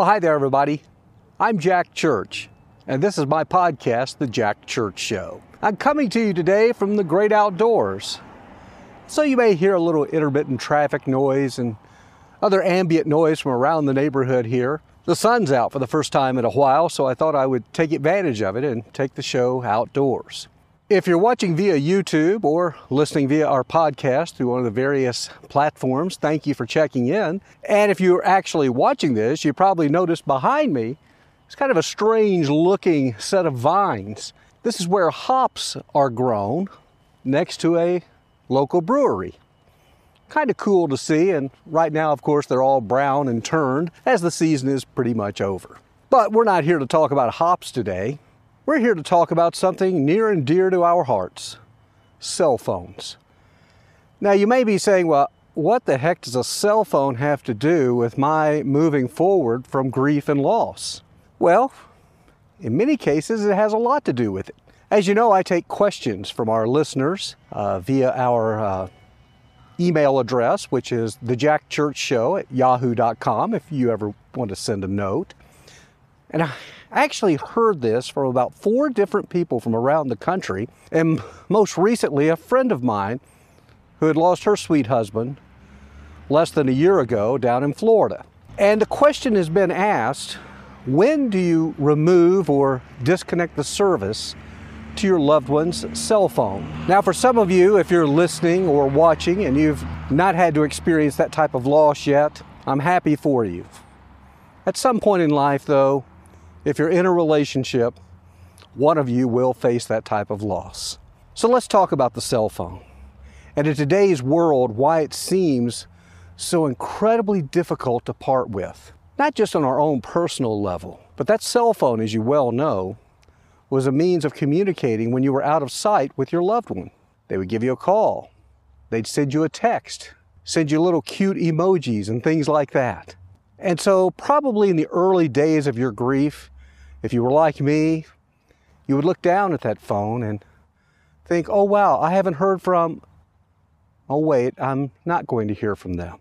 Well, hi there, everybody. I'm Jack Church, and this is my podcast, The Jack Church Show. I'm coming to you today from the great outdoors. So you may hear a little intermittent traffic noise and other ambient noise from around the neighborhood here. The sun's out for the first time in a while, so I thought I would take advantage of it and take the show outdoors. If you're watching via YouTube or listening via our podcast through one of the various platforms, thank you for checking in. And if you're actually watching this, you probably noticed behind me, it's kind of a strange looking set of vines. This is where hops are grown next to a local brewery. Kind of cool to see, and right now, of course, they're all brown and turned as the season is pretty much over. But we're not here to talk about hops today. We're here to talk about something near and dear to our hearts cell phones. Now, you may be saying, well, what the heck does a cell phone have to do with my moving forward from grief and loss? Well, in many cases, it has a lot to do with it. As you know, I take questions from our listeners uh, via our uh, email address, which is thejackchurchshow at yahoo.com if you ever want to send a note. And I actually heard this from about four different people from around the country, and most recently, a friend of mine who had lost her sweet husband less than a year ago down in Florida. And the question has been asked when do you remove or disconnect the service to your loved one's cell phone? Now, for some of you, if you're listening or watching and you've not had to experience that type of loss yet, I'm happy for you. At some point in life, though, if you're in a relationship, one of you will face that type of loss. So let's talk about the cell phone. And in today's world, why it seems so incredibly difficult to part with. Not just on our own personal level, but that cell phone, as you well know, was a means of communicating when you were out of sight with your loved one. They would give you a call, they'd send you a text, send you little cute emojis and things like that. And so, probably in the early days of your grief, if you were like me, you would look down at that phone and think, oh wow, I haven't heard from, oh wait, I'm not going to hear from them.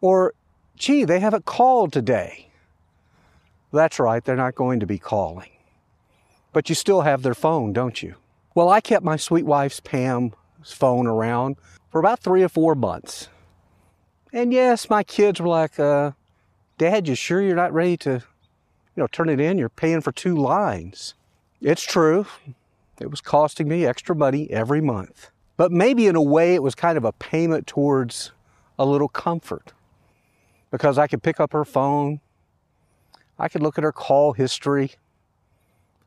Or, gee, they haven't called today. That's right, they're not going to be calling. But you still have their phone, don't you? Well, I kept my sweet wife's Pam's phone around for about three or four months. And yes, my kids were like, uh, Dad, you sure you're not ready to, you know, turn it in? You're paying for two lines. It's true. It was costing me extra money every month. But maybe in a way it was kind of a payment towards a little comfort. Because I could pick up her phone, I could look at her call history,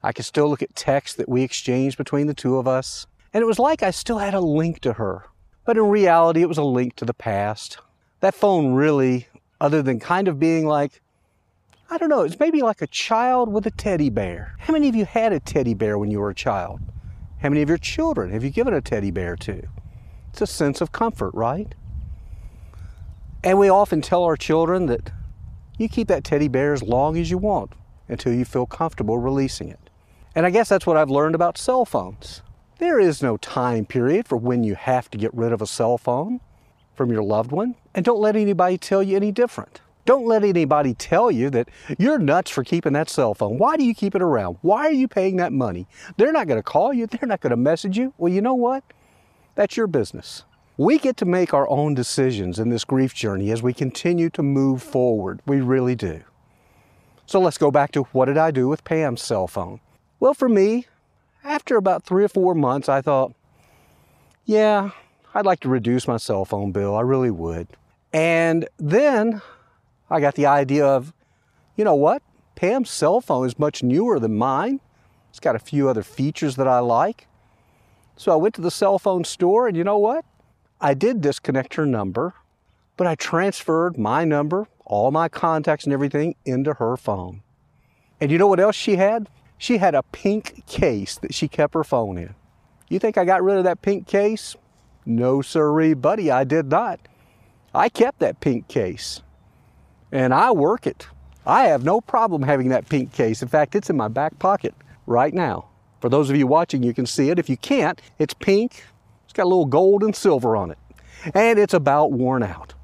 I could still look at texts that we exchanged between the two of us. And it was like I still had a link to her. But in reality, it was a link to the past, that phone really, other than kind of being like, I don't know, it's maybe like a child with a teddy bear. How many of you had a teddy bear when you were a child? How many of your children have you given a teddy bear to? It's a sense of comfort, right? And we often tell our children that you keep that teddy bear as long as you want until you feel comfortable releasing it. And I guess that's what I've learned about cell phones. There is no time period for when you have to get rid of a cell phone from your loved one, and don't let anybody tell you any different. Don't let anybody tell you that you're nuts for keeping that cell phone. Why do you keep it around? Why are you paying that money? They're not going to call you, they're not going to message you. Well, you know what? That's your business. We get to make our own decisions in this grief journey as we continue to move forward. We really do. So let's go back to what did I do with Pam's cell phone? Well, for me, after about three or four months, I thought, yeah, I'd like to reduce my cell phone bill. I really would. And then I got the idea of, you know what? Pam's cell phone is much newer than mine. It's got a few other features that I like. So I went to the cell phone store, and you know what? I did disconnect her number, but I transferred my number, all my contacts and everything into her phone. And you know what else she had? She had a pink case that she kept her phone in. You think I got rid of that pink case? No, sirree, buddy, I did not. I kept that pink case and I work it. I have no problem having that pink case. In fact, it's in my back pocket right now. For those of you watching, you can see it. If you can't, it's pink. It's got a little gold and silver on it. And it's about worn out.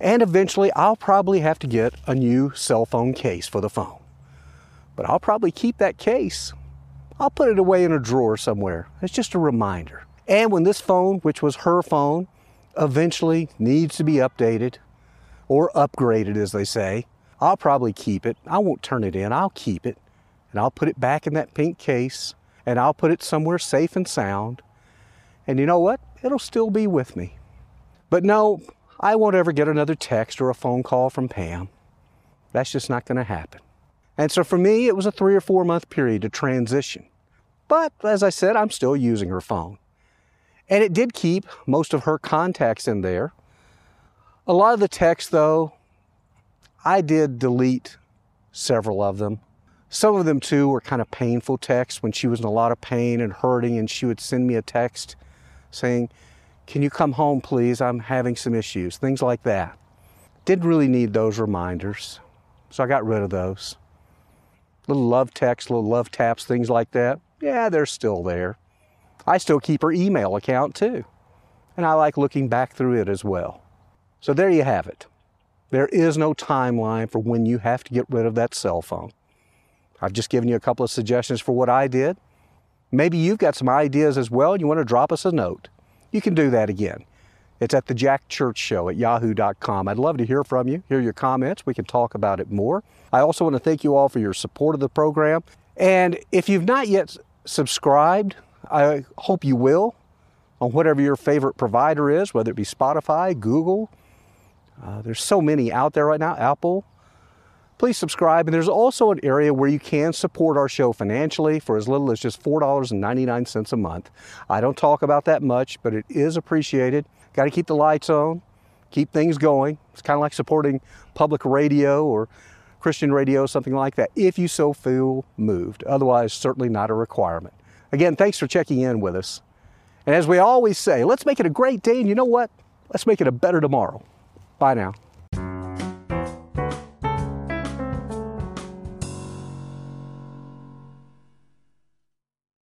And eventually, I'll probably have to get a new cell phone case for the phone. But I'll probably keep that case. I'll put it away in a drawer somewhere. It's just a reminder. And when this phone, which was her phone, eventually needs to be updated or upgraded, as they say, I'll probably keep it. I won't turn it in. I'll keep it and I'll put it back in that pink case and I'll put it somewhere safe and sound. And you know what? It'll still be with me. But no, I won't ever get another text or a phone call from Pam. That's just not going to happen. And so for me, it was a three or four month period to transition. But as I said, I'm still using her phone. And it did keep most of her contacts in there. A lot of the texts, though, I did delete several of them. Some of them, too, were kind of painful texts when she was in a lot of pain and hurting, and she would send me a text saying, can you come home, please? I'm having some issues. Things like that. Didn't really need those reminders, so I got rid of those. Little love texts, little love taps, things like that. Yeah, they're still there. I still keep her email account too, and I like looking back through it as well. So there you have it. There is no timeline for when you have to get rid of that cell phone. I've just given you a couple of suggestions for what I did. Maybe you've got some ideas as well and you want to drop us a note you can do that again. It's at the Jack Church Show at yahoo.com. I'd love to hear from you, hear your comments. We can talk about it more. I also want to thank you all for your support of the program. And if you've not yet subscribed, I hope you will on whatever your favorite provider is, whether it be Spotify, Google. Uh, there's so many out there right now, Apple, please subscribe. And there's also an area where you can support our show financially for as little as just $4.99 a month. I don't talk about that much, but it is appreciated. Got to keep the lights on, keep things going. It's kind of like supporting public radio or Christian radio, something like that, if you so feel moved. Otherwise, certainly not a requirement. Again, thanks for checking in with us. And as we always say, let's make it a great day, and you know what? Let's make it a better tomorrow. Bye now.